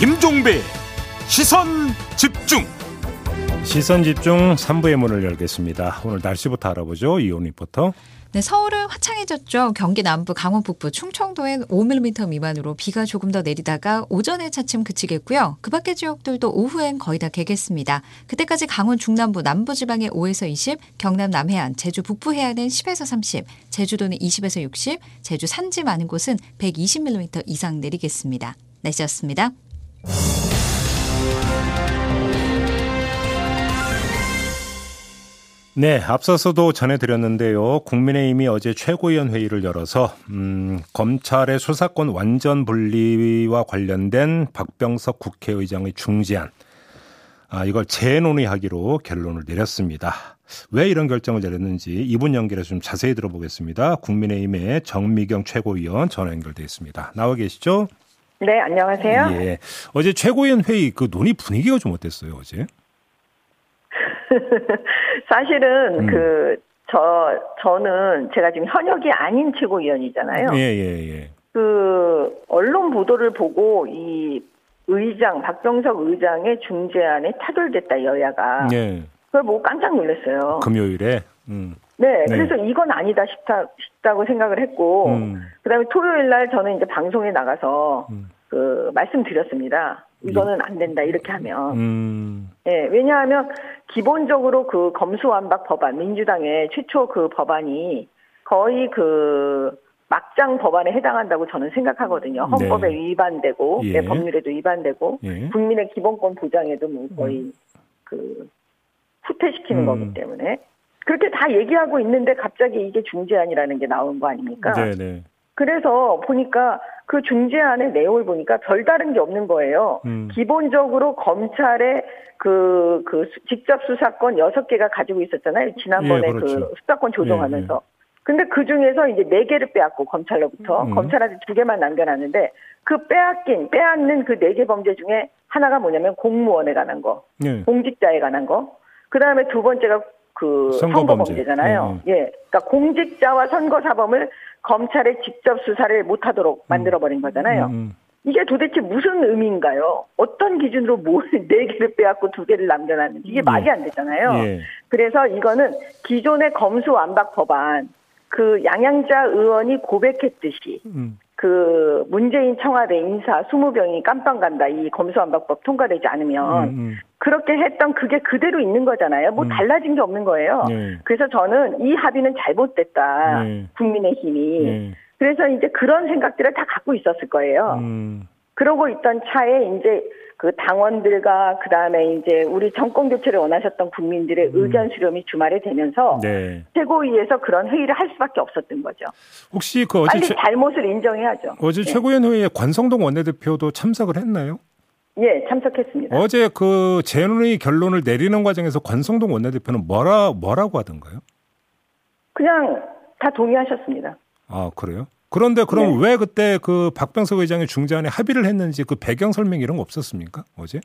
김종배 시선 집중 시선 집중 3부의 문을 열겠습니다. 오늘 날씨부터 알아보죠. 이온 리포터. 네, 서울은 화창해졌죠. 경기 남부, 강원 북부, 충청도엔 5mm 미만으로 비가 조금 더 내리다가 오전에 차츰 그치겠고요. 그 밖의 지역들도 오후엔 거의 다 개겠습니다. 그때까지 강원 중남부, 남부 지방에 5에서 20, 경남 남해안, 제주 북부 해안엔 10에서 30, 제주도는 20에서 60, 제주 산지 많은 곳은 120mm 이상 내리겠습니다. 날씨였습니다. 네, 앞서서도 전해드렸는데요. 국민의힘이 어제 최고위원 회의를 열어서 음, 검찰의 수사권 완전 분리와 관련된 박병석 국회의장의 중재안 아, 이걸 재논의하기로 결론을 내렸습니다. 왜 이런 결정을 내렸는지 이분 연결해서 좀 자세히 들어보겠습니다. 국민의힘의 정미경 최고위원 전화 연결돼 있습니다. 나와 계시죠? 네, 안녕하세요. 예. 어제 최고위원 회의 그 논의 분위기가 좀 어땠어요, 어제? 사실은 음. 그, 저, 저는 제가 지금 현역이 아닌 최고위원이잖아요. 예, 예, 예. 그, 언론 보도를 보고 이 의장, 박병석 의장의 중재안에 타결됐다, 여야가. 예. 그걸 보고 깜짝 놀랐어요. 금요일에. 음. 네, 네. 그래서 이건 아니다 싶다, 싶다고 생각을 했고, 음. 그 다음에 토요일 날 저는 이제 방송에 나가서, 음. 그, 말씀드렸습니다. 이거는 안 된다, 이렇게 하면. 음. 예, 왜냐하면 기본적으로 그 검수완박 법안, 민주당의 최초 그 법안이 거의 그 막장 법안에 해당한다고 저는 생각하거든요. 헌법에 네. 위반되고, 예. 네, 법률에도 위반되고, 예. 국민의 기본권 보장에도 뭐 거의 그 후퇴시키는 음. 거기 때문에. 그렇게 다 얘기하고 있는데 갑자기 이게 중재안이라는 게 나온 거 아닙니까? 네, 네. 그래서 보니까 그 중재안의 내용을 보니까 별다른 게 없는 거예요. 음. 기본적으로 검찰의 그, 그 수- 직접 수사권 6개가 가지고 있었잖아요. 지난번에 예, 그렇죠. 그 수사권 조정하면서. 근데 그 중에서 이제 4개를 빼앗고 검찰로부터 음. 검찰한테 2개만 남겨놨는데 그 빼앗긴, 빼앗는 그 4개 범죄 중에 하나가 뭐냐면 공무원에 관한 거, 네. 공직자에 관한 거. 그 다음에 두 번째가 그 선거 선거 범죄. 범죄잖아요. 네, 예. 그러니까 공직자와 선거 사범을 검찰에 직접 수사를 못하도록 만들어버린 거잖아요. 음, 음. 이게 도대체 무슨 의미인가요? 어떤 기준으로 뭘 네 개를 빼앗고 두 개를 남겨놨는지 이게 말이 안 되잖아요. 예. 그래서 이거는 기존의 검수완박 법안 그 양양자 의원이 고백했듯이 음. 그 문재인 청와대 인사 20명이 깜빵 간다 이 검수완박법 통과되지 않으면 음, 음. 그렇게 했던 그게 그대로 있는 거잖아요. 뭐 음. 달라진 게 없는 거예요. 네. 그래서 저는 이 합의는 잘못됐다. 네. 국민의 힘이. 예. 그래서 이제 그런 생각들을 다 갖고 있었을 거예요. 음. 그러고 있던 차에 이제 그 당원들과 그 다음에 이제 우리 정권 교체를 원하셨던 국민들의 의견 수렴이 주말에 되면서 음. 네. 최고위에서 그런 회의를 할 수밖에 없었던 거죠. 혹시 그 어제 빨리 최, 잘못을 인정해야죠. 어제 네. 최고위원 회의에 관성동 원내대표도 참석을 했나요? 예, 참석했습니다. 어제 그 재논의 결론을 내리는 과정에서 관성동 원내대표는 뭐라 뭐라고 하던가요? 그냥 다 동의하셨습니다. 아 그래요? 그런데 그럼 네. 왜 그때 그 박병석 의장의 중재안에 합의를 했는지 그 배경 설명 이런 거 없었습니까? 어제?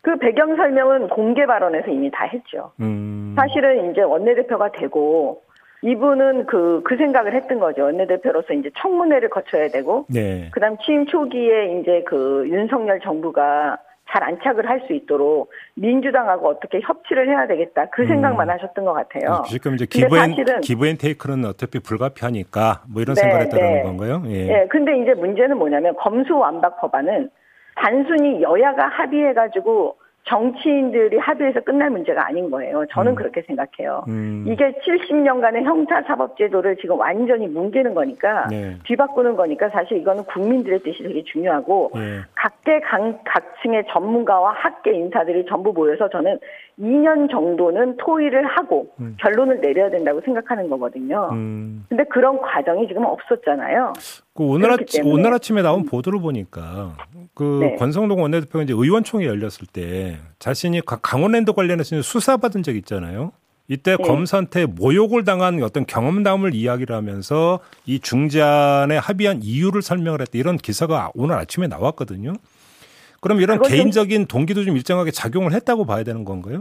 그 배경 설명은 공개 발언에서 이미 다 했죠. 음. 사실은 이제 원내대표가 되고 이분은 그, 그 생각을 했던 거죠. 원내대표로서 이제 청문회를 거쳐야 되고 네. 그 다음 취임 초기에 이제 그 윤석열 정부가 잘 안착을 할 수 있도록 민주당하고 어떻게 협치를 해야 되겠다. 그 생각만 하셨던 것 같아요. 음. 지금 이제 사실은- 기브앤 테이크는 어차피 불가피하니까 뭐 이런 네, 생각을 했다는 네. 건가요? 예. 예, 근데 이제 문제는 뭐냐면 검수완박 법안은 단순히 여야가 합의해가지고 정치인들이 합의해서 끝날 문제가 아닌 거예요. 저는 음. 그렇게 생각해요. 음. 이게 70년간의 형사사법제도를 지금 완전히 뭉개는 거니까 네. 뒤바꾸는 거니까 사실 이거는 국민들의 뜻이 되게 중요하고 예. 각계 각, 각층의 전문가와 학계 인사들이 전부 모여서 저는 2년 정도는 토의를 하고 음. 결론을 내려야 된다고 생각하는 거거든요. 음. 근데 그런 과정이 지금 없었잖아요. 그 오늘 아침. 오늘 아침에 나온 보도를 보니까 그 네. 권성동 원내대표가 이제 의원총회 열렸을 때 자신이 가- 강원랜드 관련해서 수사받은 적 있잖아요. 이때 네. 검사한테 모욕을 당한 어떤 경험담을 이야기를 하면서 이 중재안에 합의한 이유를 설명을 했다 이런 기사가 오늘 아침에 나왔거든요. 그럼 이런 그건 좀- 개인적인 동기도 좀 일정하게 작용을 했다고 봐야 되는 건가요?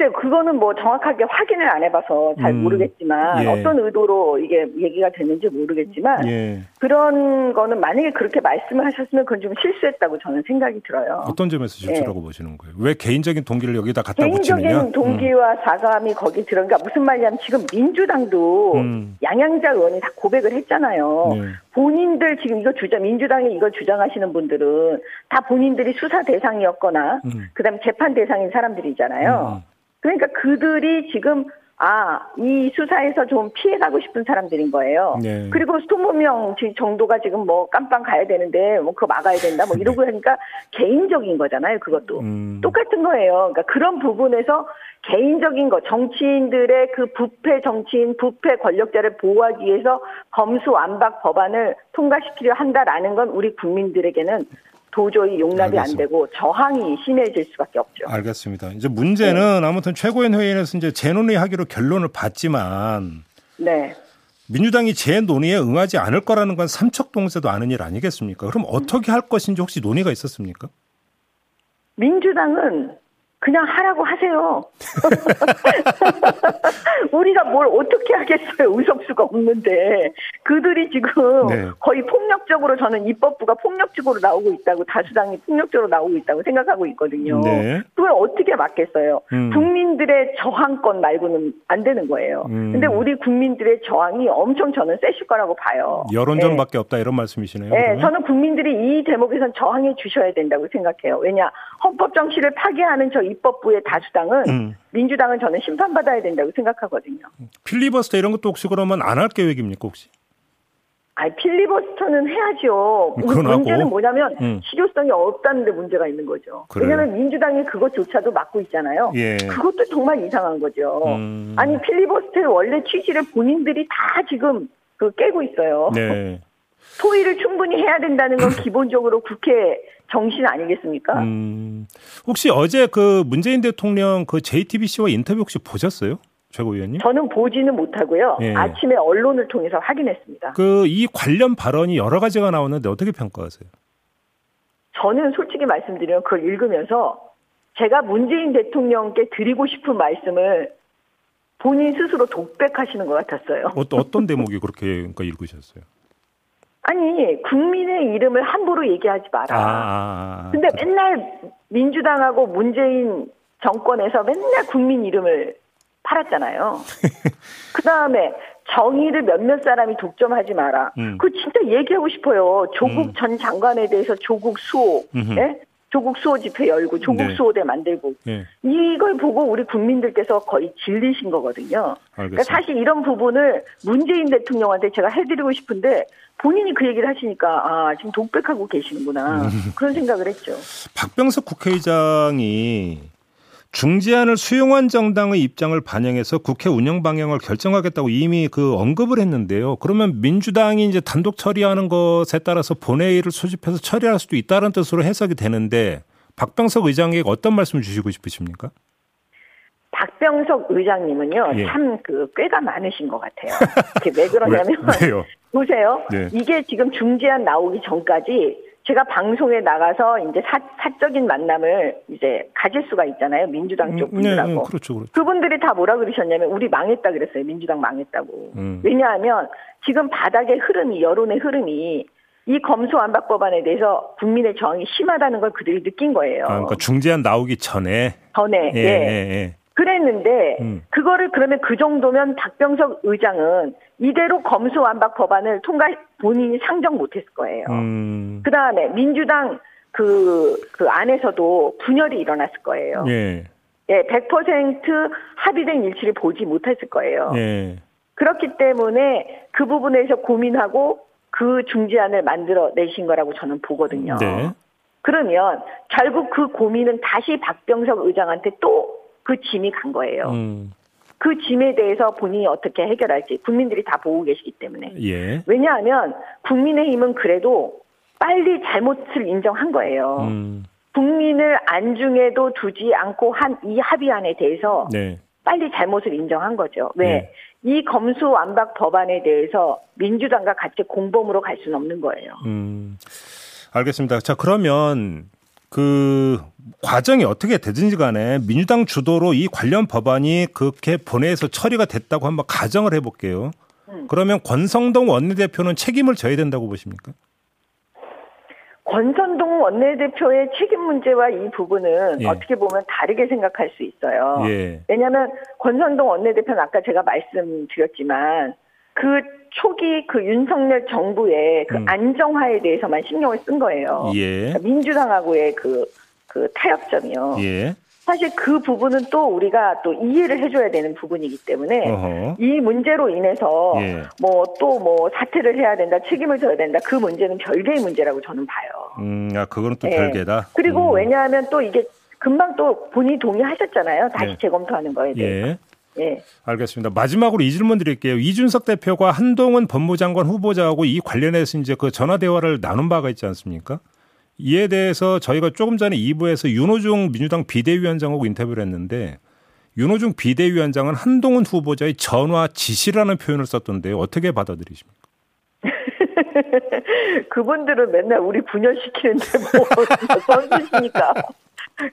글쎄요, 그거는 뭐 정확하게 확인을 안 해봐서 잘 음, 모르겠지만 예. 어떤 의도로 이게 얘기가 됐는지 모르겠지만 예. 그런 거는 만약에 그렇게 말씀을 하셨으면 그건 좀 실수했다고 저는 생각이 들어요. 어떤 점에서 실수라고 보시는 거예요? 왜 개인적인 동기를 여기다 갖다 붙이느냐? 예. 개인적인 동기와 사감이 거기 들어가 무슨 말이냐면 지금 민주당도 음. 양양자 의원이 다 고백을 했잖아요. 네. 본인들 지금 이거 주장 민주당이 이걸 주장하시는 분들은 다 본인들이 수사 대상이었거나 음. 그다음에 재판 대상인 사람들이잖아요. 음. 그러니까 그들이 지금 아, 이 수사에서 좀 피해가고 싶은 사람들인 거예요. 네. 그리고 스토무명 정도가 지금 뭐 깜빵 가야 되는데 뭐 그거 막아야 된다 뭐 이러고 하니까 개인적인 거잖아요. 그것도. 음. 똑같은 거예요. 그러니까 그런 부분에서 개인적인 거, 정치인들의 그 부패 정치인, 부패 권력자를 보호하기 위해서 검수 완박 법안을 통과시키려 한다라는 건 우리 국민들에게는 도저히 용납이 안 알겠습니다. 되고 저항이 심해질 수밖에 없죠. 알겠습니다. 이제 문제는 아무튼 최고위원 회의에서 이제 재논의 하기로 결론을 봤지만 네. 민주당이 재논의에 응하지 않을 거라는 건 삼척동세도 아는 일 아니겠습니까? 그럼 어떻게 할 것인지 혹시 논의가 있었습니까? 민주당은 그냥 하라고 하세요. 우리가 뭘 어떻게 하겠어요. 의석수가 없는데. 그들이 지금 네. 거의 폭력적으로 저는 입법부가 폭력적으로 나오고 있다고 다수당이 폭력적으로 나오고 있다고 생각하고 있거든요. 네. 그걸 어떻게 막겠어요. 음. 국민들의 저항권 말고는 안 되는 거예요. 음. 근데 우리 국민들의 저항이 엄청 저는 세실 거라고 봐요. 여론전밖에 없다 이런 말씀이시네요. 네, 그러면? 저는 국민들이 이 대목에선 저항해 주셔야 된다고 생각해요. 왜냐 헌법 정치를 파괴하는 저 입법부의 다수당은 음. 민주당은 저는 심판받아야 된다고 생각하거든요. 필리버스터 이런 것도 혹시 그러면 안 할 계획입니까 혹시? 아, 필리버스터는 해야죠. 음, 그건 하고. 문제는 뭐냐면 음. 실효성이 없다는 데 문제가 있는 거죠. 그래요? 왜냐하면 민주당이 그것조차도 막고 있잖아요. 예. 그것도 정말 이상한 거죠. 음. 아니 필리버스터의 원래 취지를 본인들이 다 지금 그 깨고 있어요. 네. 토의를 충분히 해야 된다는 건 기본적으로 국회 정신 아니겠습니까? 음. 혹시 어제 그 문재인 대통령 그 JTBC와 인터뷰 혹시 보셨어요? 최고위원님? 저는 보지는 못하고요. 예. 아침에 언론을 통해서 확인했습니다. 그 이 관련 발언이 여러 가지가 나오는데 어떻게 평가하세요? 저는 솔직히 말씀드리면 그걸 읽으면서 제가 문재인 대통령께 드리고 싶은 말씀을 본인 스스로 독백하시는 것 같았어요. 어, 어떤 대목이 그렇게 그러니까 읽으셨어요? 아니 국민의 이름을 함부로 얘기하지 마라. 아, 아, 아. 근데 맨날 민주당하고 문재인 정권에서 맨날 국민 이름을 팔았잖아요. 그 다음에 정의를 몇몇 사람이 독점하지 마라. 음. 그거 진짜 얘기하고 싶어요. 조국 음. 전 장관에 대해서 조국 수호. 예? 조국 수호 집회 열고 조국 네. 수호대 만들고 예, 이걸 보고 우리 국민들께서 거의 질리신 거거든요. 그러니까. 사실 이런 부분을 문재인 대통령한테 제가 해드리고 싶은데 본인이 그 얘기를 하시니까 아 지금 독백하고 계시는구나 음. 그런 생각을 했죠. 박병석 국회의장이 중재안을 수용한 정당의 입장을 반영해서 국회 운영 방향을 결정하겠다고 이미 그 언급을 했는데요. 그러면 민주당이 이제 단독 처리하는 것에 따라서 본회의를 소집해서 처리할 수도 있다는 뜻으로 해석이 되는데 박병석 의장에게 어떤 말씀을 주시고 싶으십니까? 박병석 의장님은요 예. 참그 꾀가 많으신 것 같아요. 왜 그러냐면 왜? 보세요. 네. 이게 지금 중재안 나오기 전까지 제가 방송에 나가서 이제 사, 사적인 만남을 이제 가질 수가 있잖아요. 민주당 쪽 네, 분들하고. 네, 그렇죠, 그렇죠. 그분들이 다 뭐라 그러셨냐면 우리 망했다 그랬어요. 민주당 망했다고. 음. 왜냐하면 지금 바닥의 흐름이 여론의 흐름이 이 검수완박 법안에 대해서 국민의 저항이 심하다는 걸 그들이 느낀 거예요. 아, 그러니까 중재안 나오기 전에 전에 예, 예. 예, 예. 그랬는데 음. 그거를 그러면 그 정도면 박병석 의장은 이대로 검수완박 법안을 통과 본인이 상정 못했을 거예요. 음, 그 다음에 민주당 그, 그 안에서도 분열이 일어났을 거예요. 예, 예, 100% 합의된 일치를 보지 못했을 거예요. 예. 그렇기 때문에 그 부분에서 고민하고 그 중재안을 만들어 내신 거라고 저는 보거든요. 네. 그러면 결국 그 고민은 다시 박병석 의장한테 또 그 짐이 간 거예요. 음, 그 짐에 대해서 본인이 어떻게 해결할지 국민들이 다 보고 계시기 때문에. 예. 왜냐하면 국민의힘은 그래도 빨리 잘못을 인정한 거예요. 음, 국민을 안중에도 두지 않고 한 이 합의안에 대해서 네. 빨리 잘못을 인정한 거죠. 왜? 네. 이 검수완박 법안에 대해서 민주당과 같이 공범으로 갈 수는 없는 거예요. 음, 알겠습니다. 자, 그러면 그 과정이 어떻게 되든지 간에 민주당 주도로 이 관련 법안이 그렇게 본회의에서 처리가 됐다고 한번 가정을 해볼게요. 음. 그러면 권성동 원내대표는 책임을 져야 된다고 보십니까? 권선동 원내대표의 책임 문제와 이 부분은 예. 어떻게 보면 다르게 생각할 수 있어요. 예. 왜냐하면 권선동 원내대표는 아까 제가 말씀드렸지만 그 초기 그 윤석열 정부의 그 음. 안정화에 대해서만 신경을 쓴 거예요. 예. 그러니까 민주당하고의 그, 그 타협점이요. 예. 사실 그 부분은 또 우리가 또 이해를 해줘야 되는 부분이기 때문에 어허. 이 문제로 인해서 예. 뭐또 뭐 사퇴를 해야 된다, 책임을 져야 된다 그 문제는 별개의 문제라고 저는 봐요. 음, 아 그거는 또 예. 별개다. 그리고 음. 왜냐하면 또 이게 금방 또 본인이 동의하셨잖아요. 다시 예. 재검토하는 거에 대해서. 예. 예. 알겠습니다. 마지막으로 이 질문 드릴게요. 이준석 대표가 한동훈 법무장관 후보자하고 이 관련해서 이제 그 전화 대화를 나눈 바가 있지 않습니까? 이에 대해서 저희가 조금 전에 2부에서 윤호중 민주당 비대위원장하고 인터뷰를 했는데 윤호중 비대위원장은 한동훈 후보자의 전화 지시라는 표현을 썼던데요. 어떻게 받아들이십니까? 그분들은 맨날 우리 분열시키는데 뭐 선수시니까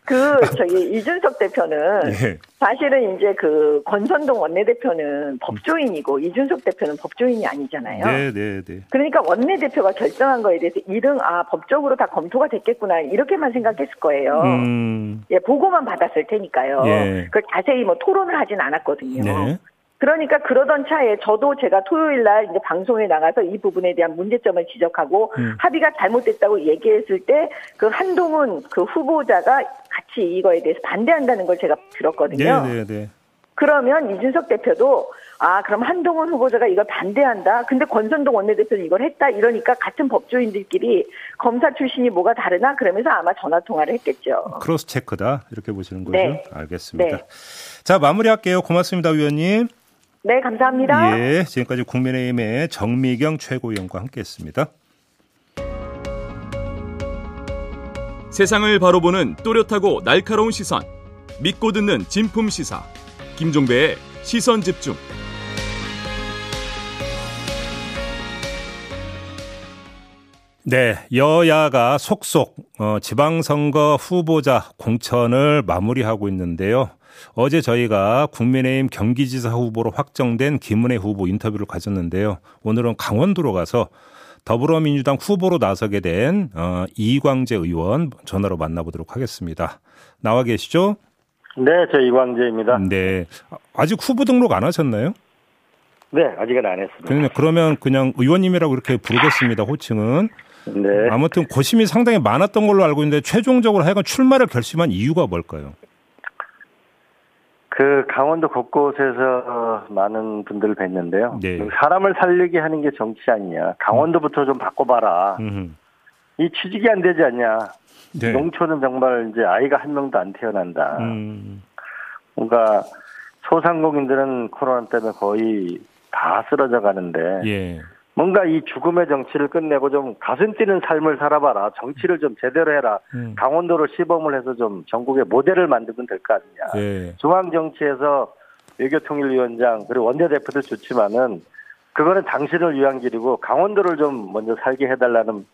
그 저기 이준석 대표는 예. 사실은 이제 그 권선동 원내대표는 법조인이고 이준석 대표는 법조인이 아니잖아요. 네, 네, 네. 그러니까 원내대표가 결정한 거에 대해서 이등 아 법적으로 다 검토가 됐겠구나 이렇게만 생각했을 거예요. 음. 예, 보고만 받았을 테니까요. 예. 그걸 자세히 뭐 토론을 하진 않았거든요. 네. 그러니까 그러던 차에 저도 제가 토요일 날 이제 방송에 나가서 이 부분에 대한 문제점을 지적하고 음. 합의가 잘못됐다고 얘기했을 때 그 한동훈 그 후보자가 같이 이거에 대해서 반대한다는 걸 제가 들었거든요. 네, 네, 네. 그러면 이준석 대표도 아 그럼 한동훈 후보자가 이걸 반대한다. 근데 권선동 원내대표는 이걸 했다. 이러니까 같은 법조인들끼리 검사 출신이 뭐가 다르나 그러면서 아마 전화 통화를 했겠죠. 크로스 체크다 이렇게 보시는 거죠. 네. 알겠습니다. 네. 자 마무리할게요. 고맙습니다, 위원님. 네, 감사합니다. 예, 지금까지 국민의힘의 정미경 최고위원과 함께했습니다. 세상을 바로 보는 또렷하고 날카로운 시선, 믿고 듣는 진품 시사, 김종배의 시선 집중. 네, 여야가 속속 어, 지방선거 후보자 공천을 마무리하고 있는데요. 어제 저희가 국민의힘 경기지사 후보로 확정된 김은혜 후보 인터뷰를 가졌는데요. 오늘은 강원도로 가서 더불어민주당 후보로 나서게 된 어, 이광재 의원 전화로 만나보도록 하겠습니다. 나와 계시죠? 네, 저 이광재입니다. 네, 아직 후보 등록 안 하셨나요? 네, 아직은 안 했습니다. 그냥 그러면 그냥 의원님이라고 이렇게 부르겠습니다. 호칭은. 네. 아무튼 고심이 상당히 많았던 걸로 알고 있는데 최종적으로 하여간 출마를 결심한 이유가 뭘까요? 그 강원도 곳곳에서 많은 분들을 뵀는데요. 네. 사람을 살리게 하는 게 정치 아니냐. 강원도부터 좀 바꿔봐라. 음흠. 이 취직이 안 되지 않냐. 네. 농촌은 정말 이제 아이가 한 명도 안 태어난다. 음. 뭔가 소상공인들은 코로나 때문에 거의 다 쓰러져 가는데 예. 뭔가 이 죽음의 정치를 끝내고 좀 가슴 뛰는 삶을 살아봐라. 정치를 좀 제대로 해라. 음. 강원도로 시범을 해서 좀 전국의 모델을 만들면 될 거 아니냐. 네. 중앙 정치에서 외교통일위원장 그리고 원내대표도 좋지만은 그거는 당신을 위한 길이고 강원도를 좀 먼저 살게 해달라는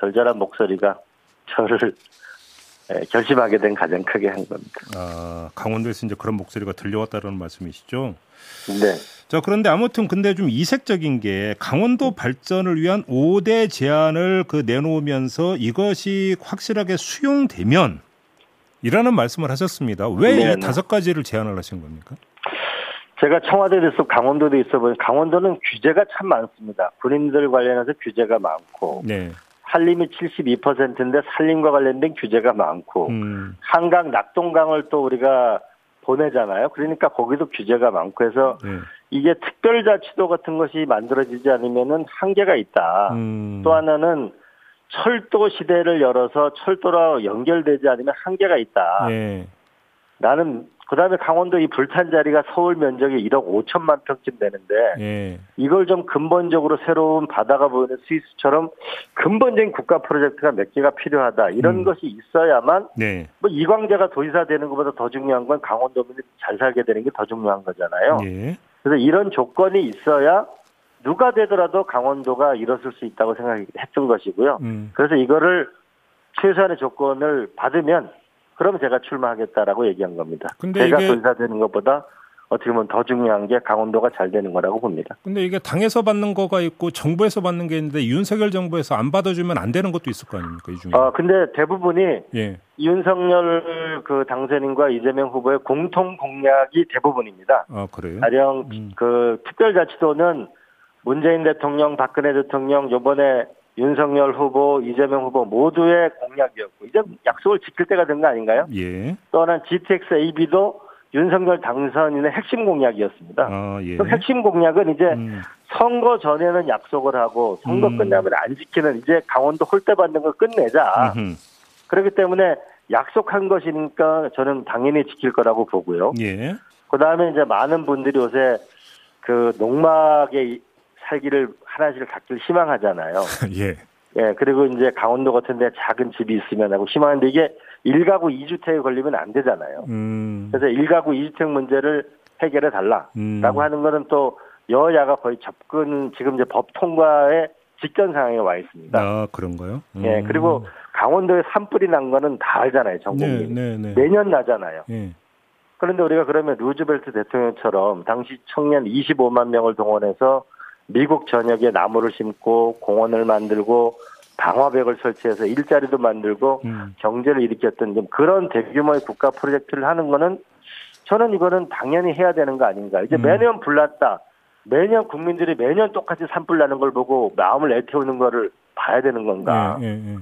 절절한 목소리가 저를 예, 결심하게 된 가장 크게 한 겁니다. 아, 강원도에서 이제 그런 목소리가 들려왔다는 말씀이시죠? 네. 자, 그런데 아무튼 근데 좀 이색적인 게 강원도 발전을 위한 5대 제안을 그 내놓으면서 이것이 확실하게 수용되면 이라는 말씀을 하셨습니다. 왜 이 다섯 가지를 제안을 하신 겁니까? 제가 청와대에 있어 강원도도 있어 보니 강원도는 규제가 참 많습니다. 군인들 관련해서 규제가 많고 네. 산림이 72%인데 산림과 관련된 규제가 많고 음. 한강 낙동강을 또 우리가 보내잖아요. 그러니까 거기도 규제가 많고 해서 네. 이게 특별자치도 같은 것이 만들어지지 않으면은 한계가 있다. 음. 또 하나는 철도 시대를 열어서 철도로 연결되지 않으면 한계가 있다. 네. 나는 그다음에 강원도 이 불탄 자리가 서울 면적이 1억 5천만 평쯤 되는데 예. 이걸 좀 근본적으로 새로운 바다가 보이는 스위스처럼 근본적인 국가 프로젝트가 몇 개가 필요하다 이런 음. 것이 있어야만 네. 뭐 이광재가 도지사 되는 것보다 더 중요한 건 강원도민이 잘 살게 되는 게 더 중요한 거잖아요. 예. 그래서 이런 조건이 있어야 누가 되더라도 강원도가 일어설 수 있다고 생각했던 것이고요. 음. 그래서 이거를 최소한의 조건을 받으면 그럼 제가 출마하겠다라고 얘기한 겁니다. 제가 이게... 도지사되는 것보다 어떻게 보면 더 중요한 게 강원도가 잘 되는 거라고 봅니다. 근데 이게 당에서 받는 거가 있고 정부에서 받는 게 있는데 윤석열 정부에서 안 받아주면 안 되는 것도 있을 거 아닙니까 이 중에? 아 근데 대부분이 예. 윤석열 그 당선인과 이재명 후보의 공통 공약이 대부분입니다. 아 그래요? 가령 음. 그 특별자치도는 문재인 대통령, 박근혜 대통령 요번에 윤석열 후보, 이재명 후보 모두의 공약이었고 이제 약속을 지킬 때가 된 거 아닌가요? 예. 또한 GTX AB도 윤석열 당선인의 핵심 공약이었습니다. 아, 예. 그 핵심 공약은 이제 음. 선거 전에는 약속을 하고 선거 음. 끝나면 안 지키는 이제 강원도 홀대 받는 걸 끝내자. 음흠. 그렇기 때문에 약속한 것이니까 저는 당연히 지킬 거라고 보고요. 예. 그 다음에 이제 많은 분들이 요새 그 농막에 살기를 하나씩 갖길 희망하잖아요. 예. 예, 그리고 이제 강원도 같은 데 작은 집이 있으면 하고 희망하는데 이게 1가구 2주택에 걸리면 안 되잖아요. 음. 그래서 1가구 2주택 문제를 해결해 달라라고 음. 하는 거는 또 여야가 거의 접근 지금 이제 법 통과에 직전 상황에 와 있습니다. 아, 그런가요? 음. 예, 그리고 강원도에 산불이 난 거는 다 알잖아요, 전 국민. 네, 네, 네. 매년 나잖아요. 네. 그런데 우리가 그러면 루즈벨트 대통령처럼 당시 청년 25만 명을 동원해서 미국 전역에 나무를 심고 공원을 만들고 방화벽을 설치해서 일자리도 만들고 음. 경제를 일으켰던 좀 그런 대규모의 국가 프로젝트를 하는 거는 저는 이거는 당연히 해야 되는 거 아닌가. 이제 음. 매년 불났다. 매년 국민들이 매년 똑같이 산불 나는 걸 보고 마음을 애태우는 거를 봐야 되는 건가. 예, 예,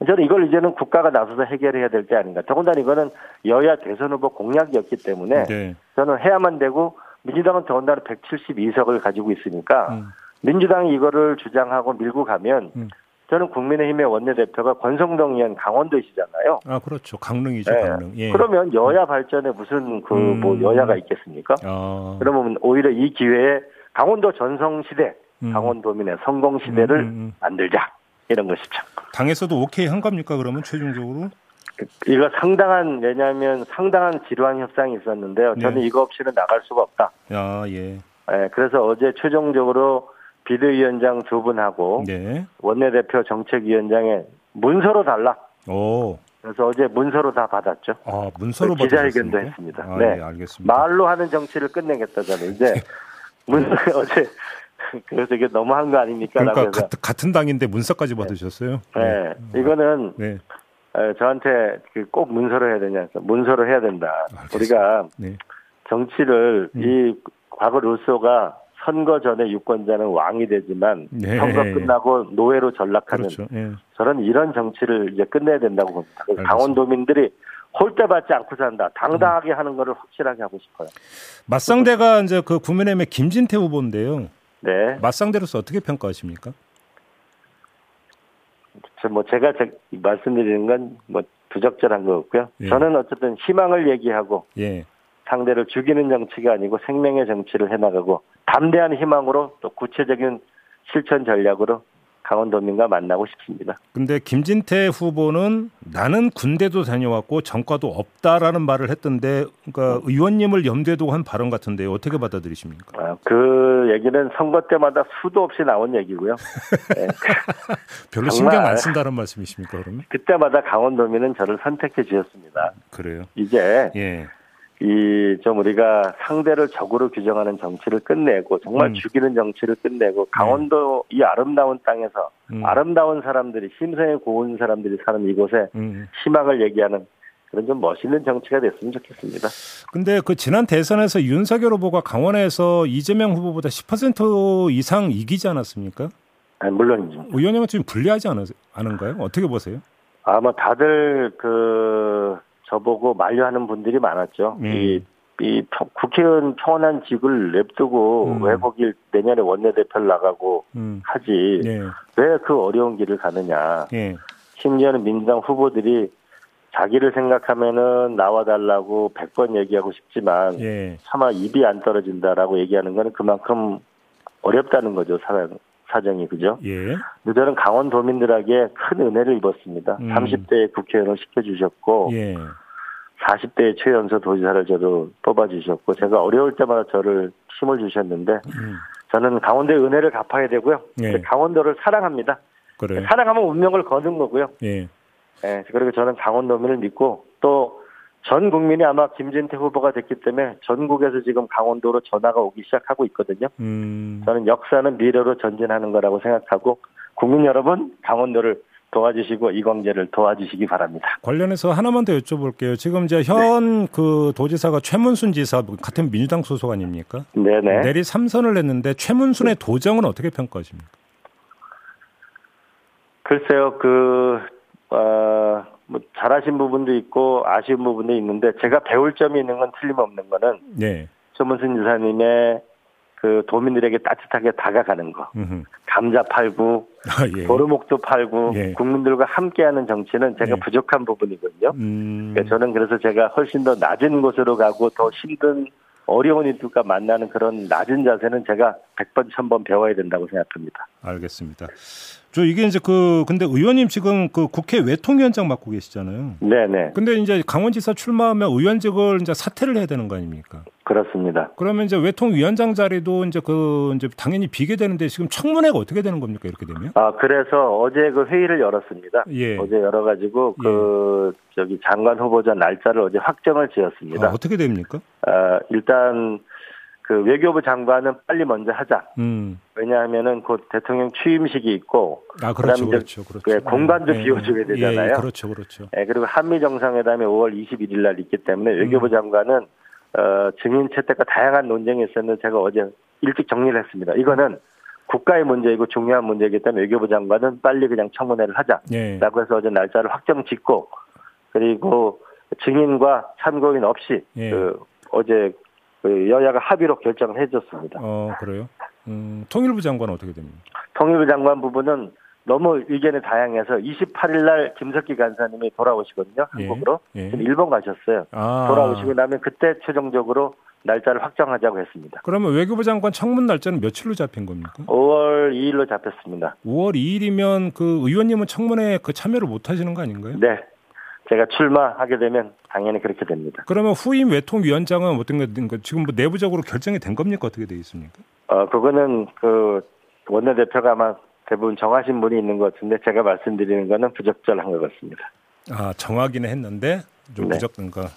예. 저는 이걸 이제는 국가가 나서서 해결해야 될 게 아닌가. 더군다나 이거는 여야 대선 후보 공약이었기 때문에 네. 저는 해야만 되고 민주당은 더군다나 172석을 가지고 있으니까 음. 민주당이 이거를 주장하고 밀고 가면 음. 저는 국민의힘의 원내대표가 권성동 의원 강원도시잖아요. 아 그렇죠. 강릉이죠. 네. 강릉. 예. 그러면 여야 발전에 무슨 그뭐 음. 여야가 있겠습니까? 아. 그러면 오히려 이 기회에 강원도 전성 시대, 음. 강원도민의 성공 시대를 음, 음, 음. 만들자 이런 것이죠. 당에서도 오케이 한 겁니까? 그러면 최종적으로? 이거 상당한 왜냐하면 상당한 지루한 협상이 있었는데요. 저는 네. 이거 없이는 나갈 수가 없다. 아 예. 네, 그래서 어제 최종적으로 비대위원장 두 분하고 네. 원내대표 정책위원장의 문서로 달라. 오. 그래서 어제 문서로 다 받았죠. 아, 문서로 네, 기자회견도 했습니다. 아, 네, 네, 알겠습니다. 말로 하는 정치를 끝내겠다 저는 이제 문서 어제 그래서 이게 너무한 거 아닙니까? 그러니까 같은, 같은 당인데 문서까지 받으셨어요? 네, 네. 이거는 네. 저한테 그꼭 문서로 해야 되냐? 문서로 해야 된다. 알겠습니다. 우리가 네. 정치를 음. 이 과거 루소가 선거 전에 유권자는 왕이 되지만 네. 선거 끝나고 노예로 전락하는 그렇죠. 네. 저는 이런 정치를 이제 끝내야 된다고 봅니다. 강원도민들이 홀대받지 않고 산다. 당당하게 음. 하는 것을 확실하게 하고 싶어요. 맞상대가 이제 그 국민의힘의 김진태 후보인데요. 네. 맞상대로서 어떻게 평가하십니까? 뭐 제가 말씀드리는 건 뭐 부적절한 거고요. 예. 저는 어쨌든 희망을 얘기하고 예. 상대를 죽이는 정치가 아니고 생명의 정치를 해나가고 담대한 희망으로 또 구체적인 실천 전략으로 강원도민과 만나고 싶습니다. 근데 김진태 후보는 나는 군대도 다녀왔고 전과도 없다라는 말을 했던데 그러니까 의원님을 염두에 두고 한 발언 같은데 어떻게 받아들이십니까? 아, 그 얘기는 선거 때마다 수도 없이 나온 얘기고요. 네. 별로 신경 안 쓴다는 말씀이십니까 그러면? 그때마다 강원도민은 저를 선택해 주셨습니다. 그래요? 이제 예. 이 좀 우리가 상대를 적으로 규정하는 정치를 끝내고 정말 음. 죽이는 정치를 끝내고 강원도 이 아름다운 땅에서 음. 아름다운 사람들이 심성에 고운 사람들이 사는 이곳에 음. 희망을 얘기하는 그런 좀 멋있는 정치가 됐으면 좋겠습니다. 근데 그 지난 대선에서 윤석열 후보가 강원에서 이재명 후보보다 10% 이상 이기지 않았습니까? 아, 물론이죠. 의원님은 좀 불리하지 않은가요? 어떻게 보세요? 아마 다들 그 저보고 만류하는 분들이 많았죠. 음. 이, 이 국회의원 평온한 직을 냅두고 음. 왜 거길 내년에 원내대표를 나가고 음. 하지 예. 왜그 어려운 길을 가느냐. 예. 심지어는 민주당 후보들이 자기를 생각하면은 나와달라고 100번 얘기하고 싶지만 예. 차마 입이 안 떨어진다라고 얘기하는 거는 그만큼 어렵다는 거죠 사람 사정이 그죠? 예. 저는 강원도민들에게 큰 은혜를 입었습니다. 음. 30대 국회의원을 시켜주셨고 예. 40대 최연소 도지사를 저도 뽑아주셨고 제가 어려울 때마다 저를 힘을 주셨는데 음. 저는 강원도의 은혜를 갚아야 되고요. 예. 강원도를 사랑합니다. 그래. 사랑하면 운명을 거는 거고요. 예. 예. 그리고 저는 강원도민을 믿고 또 전 국민이 아마 김진태 후보가 됐기 때문에 전국에서 지금 강원도로 전화가 오기 시작하고 있거든요. 음. 저는 역사는 미래로 전진하는 거라고 생각하고 국민 여러분 강원도를 도와주시고 이광재를 도와주시기 바랍니다. 관련해서 하나만 더 여쭤볼게요. 지금 이제 현그 네. 도지사가 최문순 지사 같은 민주당 소속 아닙니까? 네네. 내리 3선을 냈는데 최문순의 네. 도정은 어떻게 평가하십니까? 글쎄요, 그, 어, 뭐 잘하신 부분도 있고 아쉬운 부분도 있는데 제가 배울 점이 있는 건 틀림없는 거는 네. 최문순 지사님의 그 도민들에게 따뜻하게 다가가는 거, 음흠. 감자 팔고 아, 예. 보르목도 팔고 예. 국민들과 함께하는 정치는 제가 예. 부족한 부분이거든요. 음. 그러니까 저는 그래서 제가 훨씬 더 낮은 곳으로 가고 더 힘든 어려운 이들과 만나는 그런 낮은 자세는 제가 100번, 1000번 배워야 된다고 생각합니다. 알겠습니다. 저 이게 이제 그 근데 의원님 지금 그 국회 외통위원장 맡고 계시잖아요. 네네. 근데 이제 강원지사 출마하면 의원직을 이제 사퇴를 해야 되는 거 아닙니까? 그렇습니다. 그러면 이제 외통위원장 자리도 이제 그 이제 당연히 비게 되는데 지금 청문회가 어떻게 되는 겁니까 이렇게 되면? 아 그래서 어제 그 회의를 열었습니다. 예. 어제 열어가지고 그 예. 저기 장관 후보자 날짜를 어제 확정을 지었습니다. 아, 어떻게 됩니까? 아 일단 그 외교부 장관은 빨리 먼저 하자. 음. 왜냐하면은 곧 대통령 취임식이 있고, 아 그렇죠, 그렇죠, 그렇죠. 그 공간도 네, 비워줘야 되잖아요. 예, 그렇죠, 그렇죠. 네, 그리고 한미 정상회담이 5월 21일 날 있기 때문에 외교부 음. 장관은 어, 증인 채택과 다양한 논쟁이 있었는데 제가 어제 일찍 정리를 했습니다. 이거는 국가의 문제이고 중요한 문제이기 때문에 외교부 장관은 빨리 그냥 청문회를 하자라고 예. 해서 어제 날짜를 확정 짓고 그리고 증인과 참고인 없이 예. 그 어제 그 여야가 합의로 결정을 해줬습니다. 어 그래요? 음, 통일부 장관은 어떻게 됩니까? 통일부 장관 부분은 너무 의견이 다양해서 28일 날 김석기 간사님이 돌아오시거든요. 예, 한국으로. 예. 일본 가셨어요. 아. 돌아오시고 나면 그때 최종적으로 날짜를 확정하자고 했습니다. 그러면 외교부 장관 청문 날짜는 며칠로 잡힌 겁니까? 5월 2일로 잡혔습니다. 5월 2일이면 그 의원님은 청문회에 그 참여를 못 하시는 거 아닌가요? 네. 제가 출마하게 되면 당연히 그렇게 됩니다. 그러면 후임 외통위원장은 어떤 거 지금 뭐 내부적으로 결정이 된 겁니까? 어떻게 돼 있습니까? 어, 그거는 그 원내대표가 아마 대부분 정하신 분이 있는 것 같은데 제가 말씀드리는 거는 부적절한 것 같습니다. 아, 정하기는 했는데 좀 네. 부적, 그러니까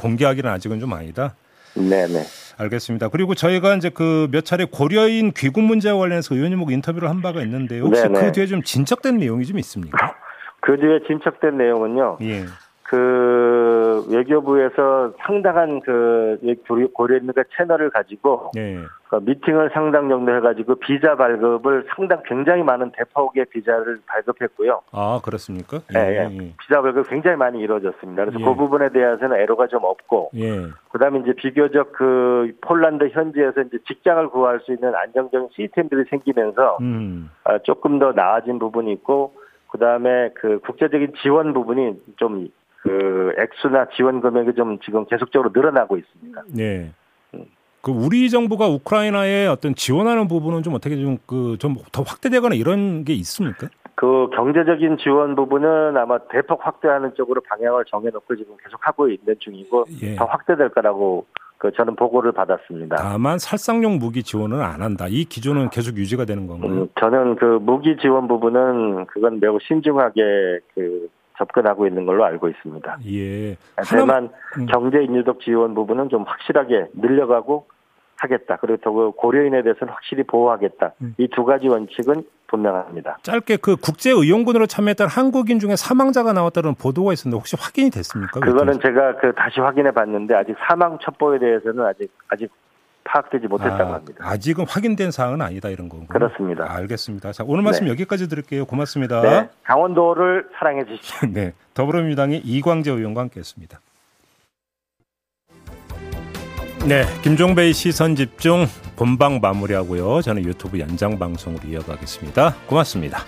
공개하기는 아직은 좀 아니다. 네네. 알겠습니다. 그리고 저희가 이제 그 몇 차례 고려인 귀국 문제와 관련해서 의원님하고 인터뷰를 한 바가 있는데 혹시 네네. 그 뒤에 좀 진척된 내용이 좀 있습니까? 그 뒤에 진척된 내용은요. 예. 그 외교부에서 상당한 그 고려인민가 채널을 가지고 예. 그 미팅을 상당 정도 해가지고 비자 발급을 상당 굉장히 많은 대폭의 비자를 발급했고요. 아 그렇습니까? 예, 예. 예. 비자 발급 굉장히 많이 이루어졌습니다. 그래서 예. 그 부분에 대해서는 애로가 좀 없고, 예. 그다음에 이제 비교적 그 폴란드 현지에서 이제 직장을 구할 수 있는 안정적인 시스템들이 생기면서 음. 아, 조금 더 나아진 부분이 있고. 그 다음에 그 국제적인 지원 부분이 좀 그 액수나 지원 금액이 좀 지금 계속적으로 늘어나고 있습니다. 네. 그 우리 정부가 우크라이나에 어떤 지원하는 부분은 좀 어떻게 좀 그 좀 더 확대되거나 이런 게 있습니까? 그 경제적인 지원 부분은 아마 대폭 확대하는 쪽으로 방향을 정해놓고 지금 계속 하고 있는 중이고 예. 더 확대될 거라고 그 저는 보고를 받았습니다. 다만 살상용 무기 지원은 안 한다. 이 기조는 계속 유지가 되는 건가요? 음, 저는 그 무기 지원 부분은 그건 매우 신중하게 그 접근하고 있는 걸로 알고 있습니다. 예. 하지만 음. 경제 인유독 지원 부분은 좀 확실하게 늘려가고 하겠다. 그리고 또 고려인에 대해서는 확실히 보호하겠다. 음. 이두 가지 원칙은 분명합니다. 짧게 그 국제 의용군으로 참여했던 한국인 중에 사망자가 나왔다는 보도가 있었는데 혹시 확인이 됐습니까? 그거는 제가 그 다시 확인해 봤는데 아직 사망 첩보에 대해서는 아직 아직 파악되지 못했다고 아, 합니다. 아직은 확인된 사항은 아니다 이런 거군요. 그렇습니다. 알겠습니다. 자, 오늘 말씀 네. 여기까지 드릴게요. 고맙습니다. 네, 강원도를 사랑해 주십시오. 네, 더불어민주당의 이광재 의원과 함께했습니다. 네, 김종배의 시선 집중 본방 마무리하고요. 저는 유튜브 연장 방송으로 이어가겠습니다. 고맙습니다.